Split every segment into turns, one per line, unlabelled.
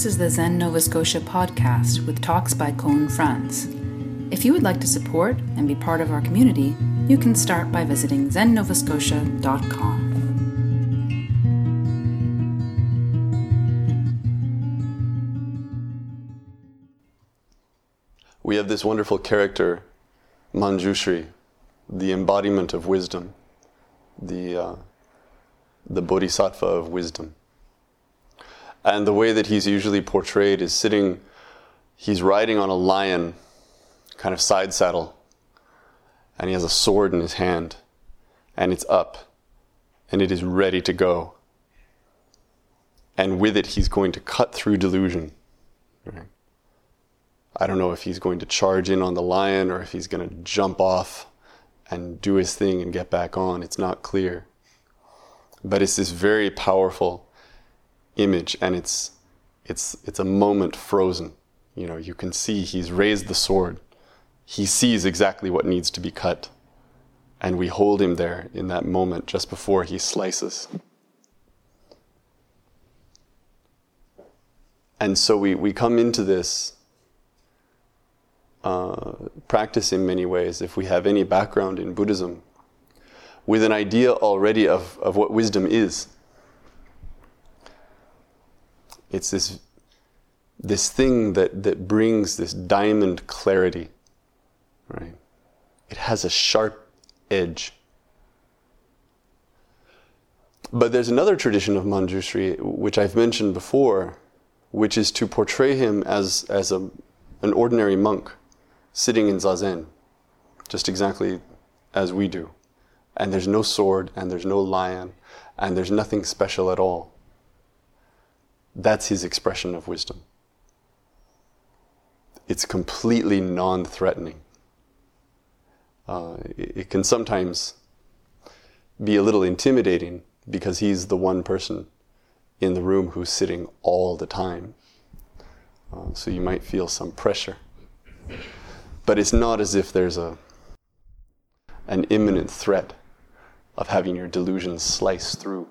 This is the Zen Nova Scotia podcast with talks by Koun Franz. If you would like to support and be part of our community, you can start by visiting zennovascotia.com.
We have this wonderful character, Manjushri, the embodiment of wisdom, the, uh, the bodhisattva of wisdom. And the way that he's usually portrayed is sitting, he's riding on a lion, kind of side saddle, and he has a sword in his hand, and it's up, and it is ready to go. And with it, he's going to cut through delusion. Right? I don't know if he's going to charge in on the lion or if he's going to jump off and do his thing and get back on. It's not clear. But it's this very powerful image and it's it's it's a moment frozen. You know, you can see he's raised the sword. He sees exactly what needs to be cut. And we hold him there in that moment just before he slices. And so we, we come into this uh, practice in many ways, if we have any background in Buddhism, with an idea already of, of what wisdom is. It's this, this thing that, that brings this diamond clarity, right? It has a sharp edge. But there's another tradition of Manjushri, which I've mentioned before, which is to portray him as, as a, an ordinary monk sitting in zazen, just exactly as we do. And there's no sword, and there's no lion, and there's nothing special at all. That's his expression of wisdom. It's completely non threatening. Uh, it, it can sometimes be a little intimidating because he's the one person in the room who's sitting all the time. Uh, so you might feel some pressure. But it's not as if there's a an imminent threat of having your delusions sliced through.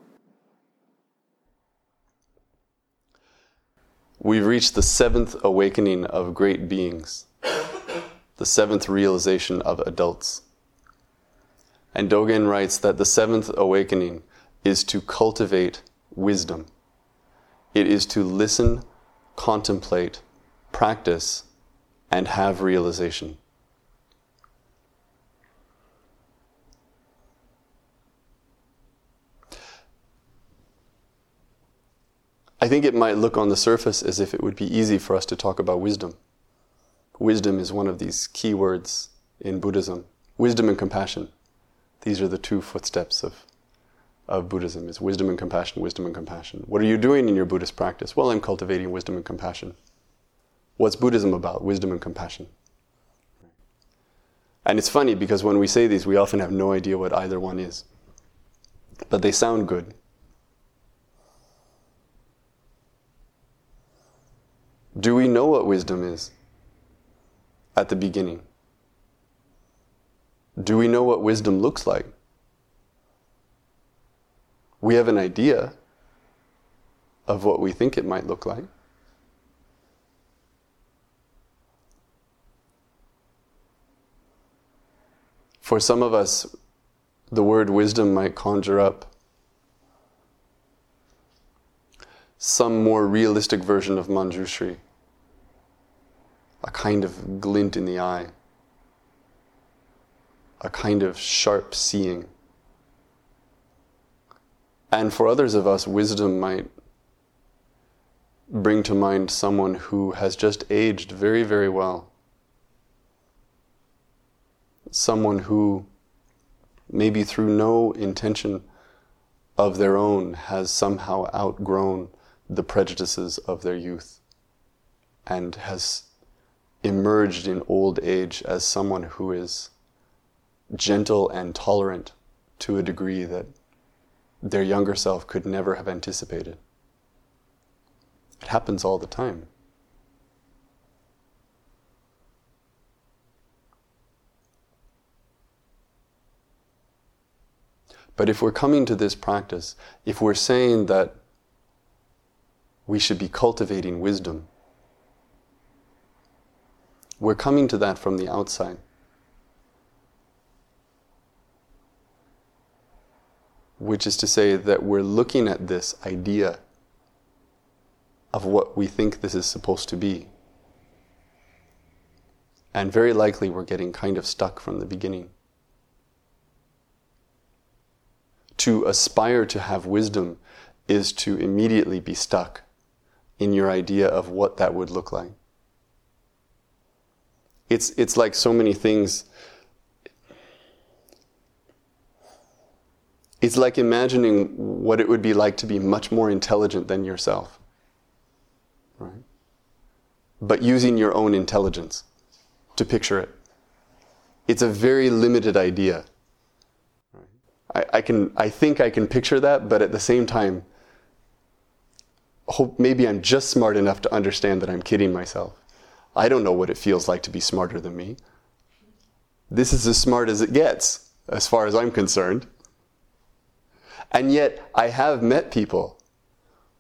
We've reached the seventh awakening of great beings, the seventh realization of adults. And Dogen writes that the seventh awakening is to cultivate wisdom. It is to listen, contemplate, practice, and have realization. I think it might look on the surface as if it would be easy for us to talk about wisdom. Wisdom is one of these key words in Buddhism. Wisdom and compassion. These are the two footsteps of, of Buddhism is wisdom and compassion, wisdom and compassion. What are you doing in your Buddhist practice? Well, I'm cultivating wisdom and compassion. What's Buddhism about? Wisdom and compassion. And it's funny because when we say these, we often have no idea what either one is. But they sound good. Do we know what wisdom is at the beginning? Do we know what wisdom looks like? We have an idea of what we think it might look like. For some of us, the word wisdom might conjure up some more realistic version of Manjushri, kind of glint in the eye, a kind of sharp seeing. And for others of us, wisdom might bring to mind someone who has just aged very, very well someone who, maybe through no intention of their own, has somehow outgrown the prejudices of their youth and has emerged in old age as someone who is gentle and tolerant to a degree that their younger self could never have anticipated. It happens all the time. But if we're coming to this practice, if we're saying that we should be cultivating wisdom. We're coming to that from the outside. Which is to say that we're looking at this idea of what we think this is supposed to be. And very likely we're getting kind of stuck from the beginning. To aspire to have wisdom is to immediately be stuck in your idea of what that would look like. It's, it's like so many things. It's like imagining what it would be like to be much more intelligent than yourself. Right? But using your own intelligence to picture it. It's a very limited idea. I, I, can, I think I can picture that, but at the same time, hope maybe I'm just smart enough to understand that I'm kidding myself. I don't know what it feels like to be smarter than me. This is as smart as it gets, as far as I'm concerned. And yet, I have met people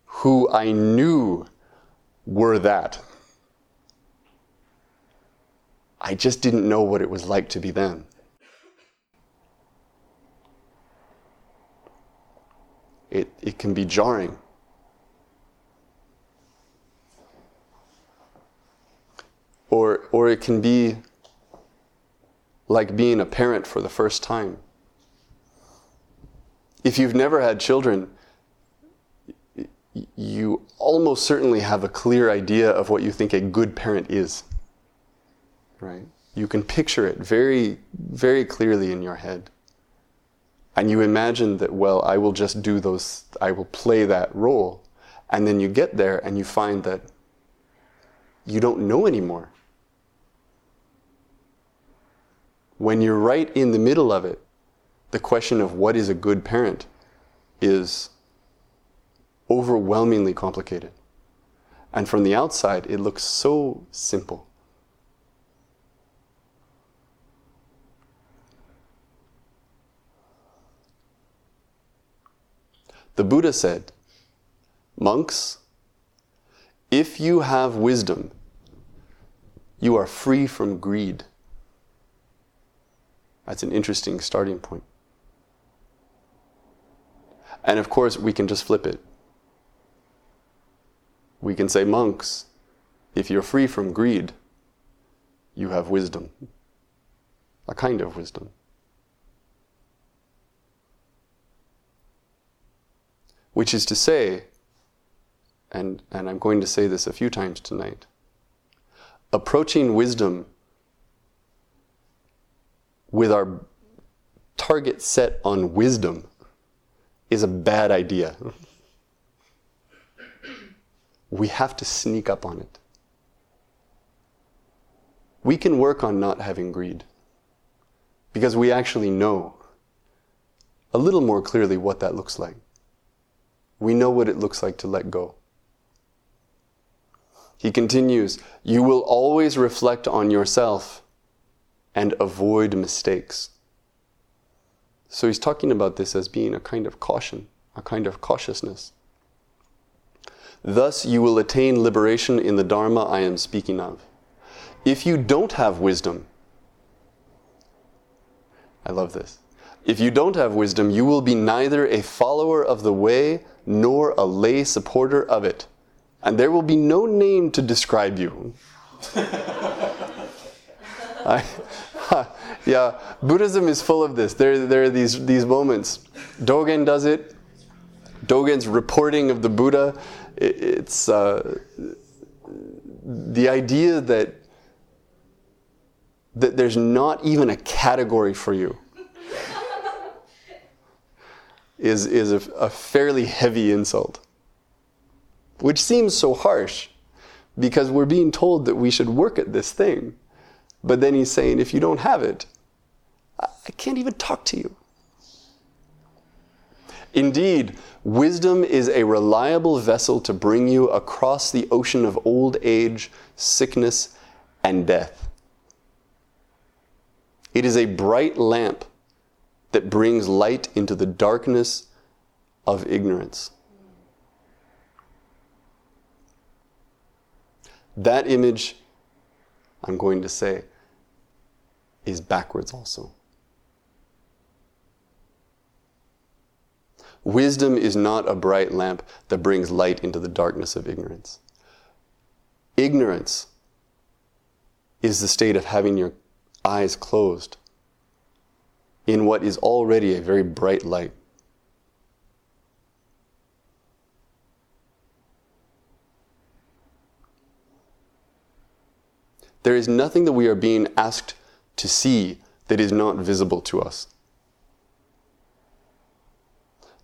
who I knew were that. I just didn't know what it was like to be them. It, it can be jarring. Or, or it can be like being a parent for the first time. If you've never had children, you almost certainly have a clear idea of what you think a good parent is. Right? You can picture it very, very clearly in your head. And you imagine that, well, I will just do those, I will play that role. And then you get there and you find that you don't know anymore. When you're right in the middle of it, the question of what is a good parent is overwhelmingly complicated. And from the outside, it looks so simple. The Buddha said, Monks, if you have wisdom, you are free from greed. That's an interesting starting point. And of course, we can just flip it. We can say, monks, if you're free from greed, you have wisdom, a kind of wisdom. Which is to say, and, and I'm going to say this a few times tonight, approaching wisdom with our target set on wisdom is a bad idea. We have to sneak up on it. We can work on not having greed because we actually know a little more clearly what that looks like. We know what it looks like to let go. He continues, You will always reflect on yourself and avoid mistakes. So he's talking about this as being a kind of caution, a kind of cautiousness. Thus you will attain liberation in the Dharma I am speaking of. If you don't have wisdom, I love this. If you don't have wisdom, you will be neither a follower of the way nor a lay supporter of it, and there will be no name to describe you. I, yeah, Buddhism is full of this. There, there are these, these moments. Dogen does it. Dogen's reporting of the Buddha. It, it's uh, the idea that that there's not even a category for you is, is a, a fairly heavy insult, which seems so harsh because we're being told that we should work at this thing. But then he's saying, if you don't have it, I can't even talk to you. Indeed, wisdom is a reliable vessel to bring you across the ocean of old age, sickness, and death. It is a bright lamp that brings light into the darkness of ignorance. that image, I'm going to say, is backwards also. Wisdom is not a bright lamp that brings light into the darkness of ignorance. Ignorance is the state of having your eyes closed in what is already a very bright light. There is nothing that we are being asked to see that is not visible to us.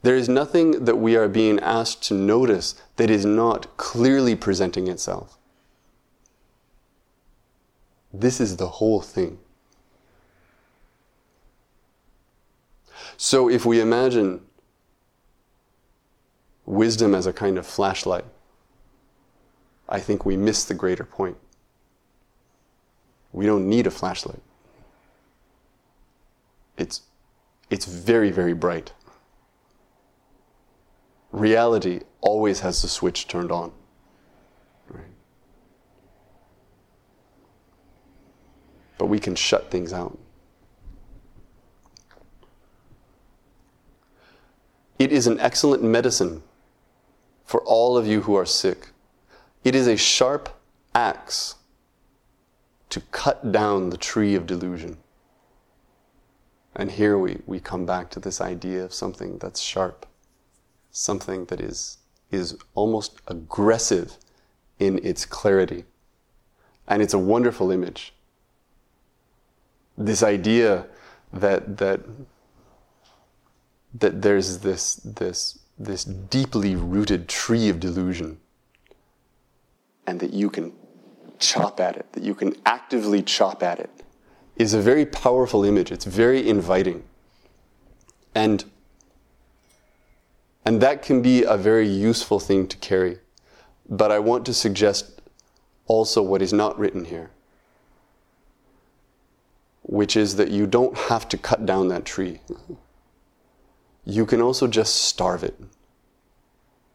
There is nothing that we are being asked to notice that is not clearly presenting itself. This is the whole thing. So if we imagine wisdom as a kind of flashlight, I think we miss the greater point. We don't need a flashlight. It's, it's very, very bright. Reality always has the switch turned on. Right? But we can shut things out. It is an excellent medicine for all of you who are sick. It is a sharp axe to cut down the tree of delusion. And here we, we come back to this idea of something that's sharp, something that is, is almost aggressive in its clarity. And it's a wonderful image. This idea that, that that there's this, this, this deeply rooted tree of delusion and that you can chop at it, that you can actively chop at it, is a very powerful image. It's very inviting. And, and that can be a very useful thing to carry. But I want to suggest also what is not written here, which is that you don't have to cut down that tree you can also just starve it.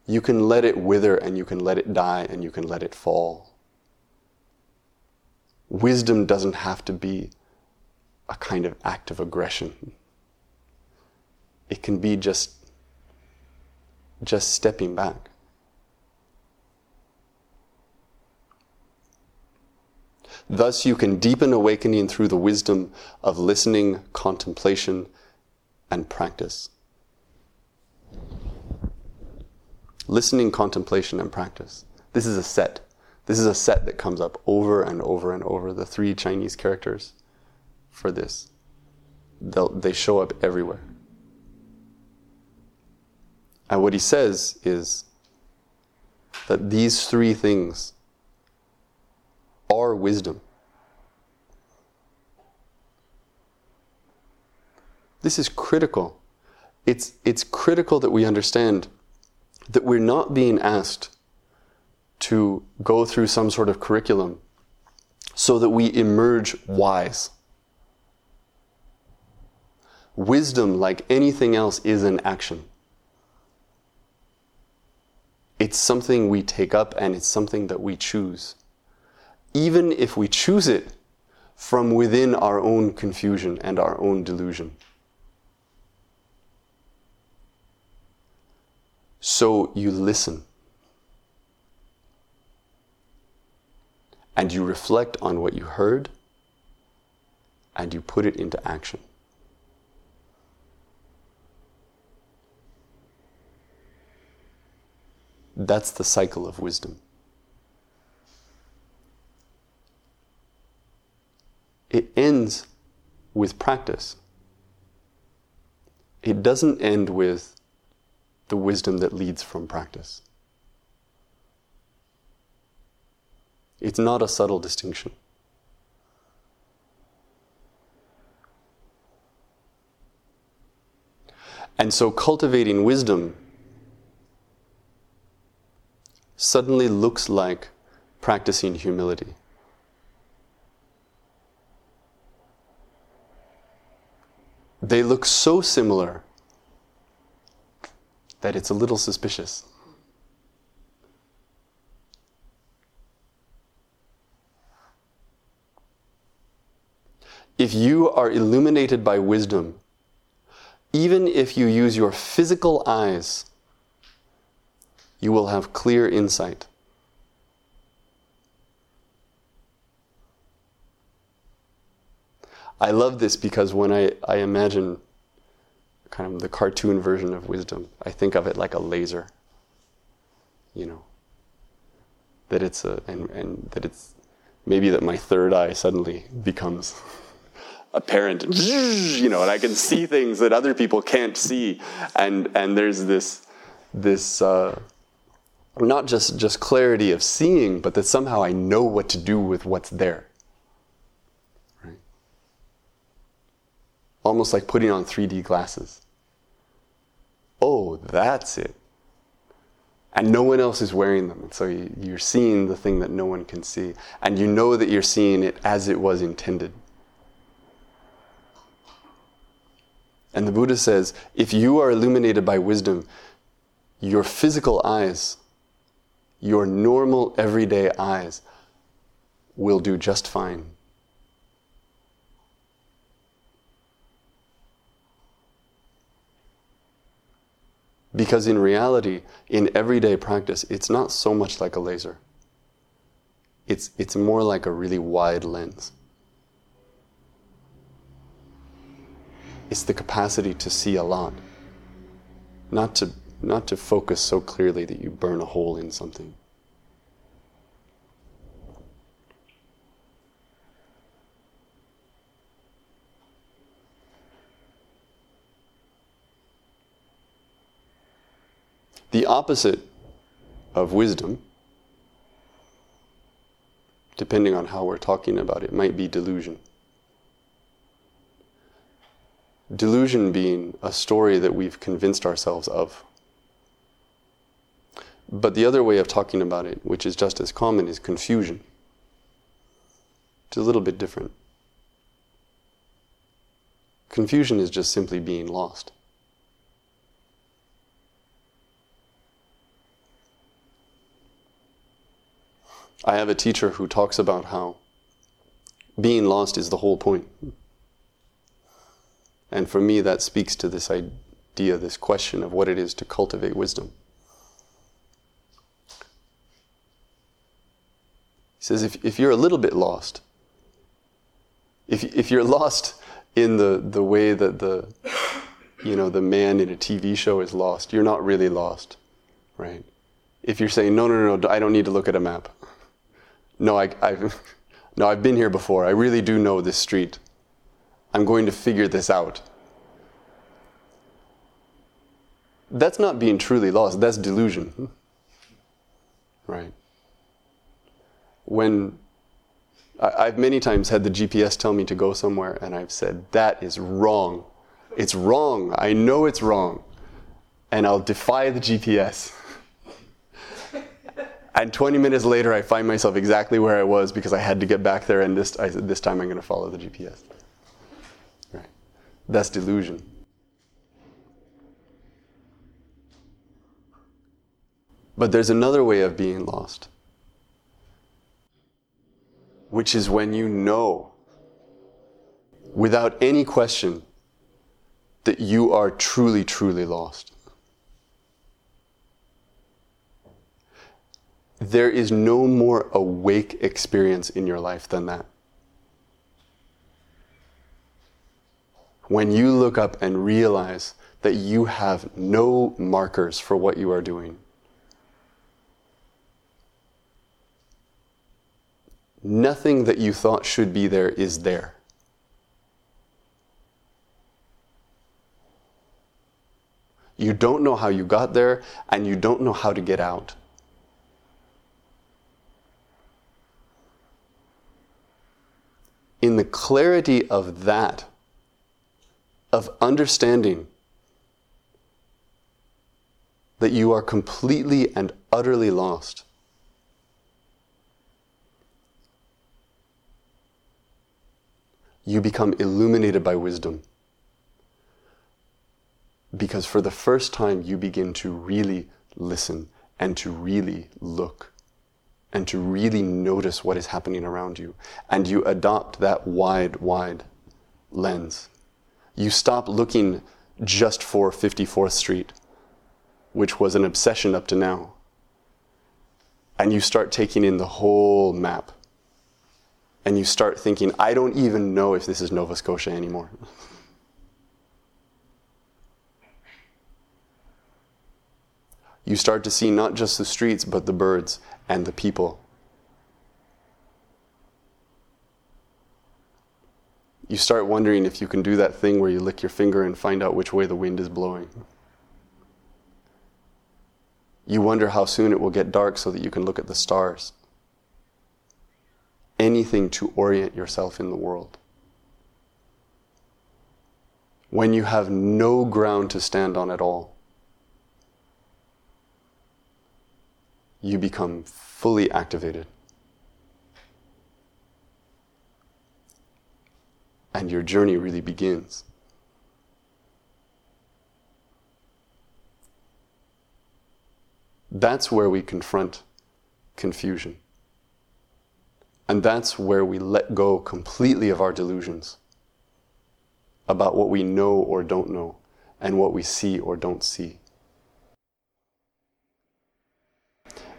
You can let it wither and you can let it die and you can let it fall. Wisdom doesn't have to be a kind of act of aggression. It can be just just stepping back. Thus, you can deepen awakening through the wisdom of listening, contemplation, and practice. listening, contemplation, and practice. This is a set. This is a set that comes up over and over and over. The three Chinese characters for this. They'll, they show up everywhere. And what he says is that these three things are wisdom. This is critical. It's, it's critical that we understand that we're not being asked to go through some sort of curriculum so that we emerge wise. Wisdom, like anything else, is an action. It's something we take up and it's something that we choose. Even if we choose it from within our own confusion and our own delusion. So you listen. And you reflect on what you heard and you put it into action. That's the cycle of wisdom. It ends with practice. It doesn't end with the wisdom that leads from practice. It's not a subtle distinction. And so cultivating wisdom suddenly looks like practicing humility. They look so similar that it's a little suspicious. If you are illuminated by wisdom, even if you use your physical eyes, you will have clear insight. I love this because when I, I imagine kind of the cartoon version of wisdom, I think of it like a laser. You know, that it's a, and, and that it's maybe that my third eye suddenly becomes apparent and you know and i can see things that other people can't see and and there's this this uh, not just just clarity of seeing but that somehow i know what to do with what's there right almost like putting on 3d glasses oh that's it and no one else is wearing them. And so you, are seeing the thing that no one can see. And you know that you're seeing it as it was intended. And the Buddha says if you are illuminated by wisdom, your physical eyes, your normal everyday eyes, will do just fine. Because in reality, in everyday practice, it's not so much like a laser. It's, it's more like a really wide lens. It's the capacity to see a lot, not to, not to focus so clearly that you burn a hole in something. The opposite of wisdom, depending on how we're talking about it, might be delusion. Delusion being a story that we've convinced ourselves of. But the other way of talking about it, which is just as common, is confusion. It's a little bit different. Confusion is just simply being lost. I have a teacher who talks about how being lost is the whole point. And for me, that speaks to this idea, this question of what it is to cultivate wisdom. He says, if, if you're a little bit lost, if, if you're lost in the, the way that the, you know, the man in a TV show is lost, you're not really lost, right? If you're saying, no, no, no, no I don't need to look at a map no, I, I've, no, I've been here before. I really do know this street. I'm going to figure this out. That's not being truly lost, that's delusion. Right? When I, have many times had the GPS tell me to go somewhere, and I've said, That is wrong. It's wrong. I know it's wrong. And I'll defy the GPS. And 20 minutes later, I find myself exactly where I was because I had to get back there, and this, I, this time I'm going to follow the GPS. That's delusion. But there's another way of being lost, which is when you know, without any question, that you are truly, truly lost. there is no more awake experience in your life than that. When you look up and realize that you have no markers for what you are doing, nothing that you thought should be there is there. You don't know how you got there, and you don't know how to get out. in the clarity of that, of understanding that you are completely and utterly lost. You become illuminated by wisdom. Because for the first time, you begin to really listen and to really look and to really notice what is happening around you. And you adopt that wide, wide lens. You stop looking just for 54th Street, which was an obsession up to now. And you start taking in the whole map. And you start thinking, I don't even know if this is Nova Scotia anymore. you start to see not just the streets, but the birds and the people. You start wondering if you can do that thing where you lick your finger and find out which way the wind is blowing. You wonder how soon it will get dark so that you can look at the stars. Anything to orient yourself in the world. When you have no ground to stand on at all, you become fully activated. And your journey really begins. That's where we confront confusion. And that's where we let go completely of our delusions about what we know or don't know and what we see or don't see.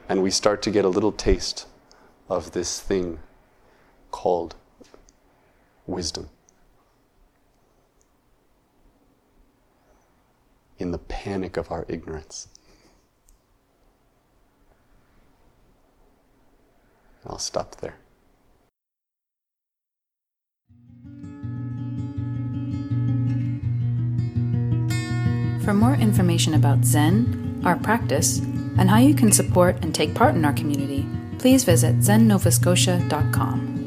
And we start to get a little taste of this thing called wisdom. In the panic of our ignorance. I'll stop there.
For more information about Zen, our practice, and how you can support and take part in our community, please visit zennovascotia.com.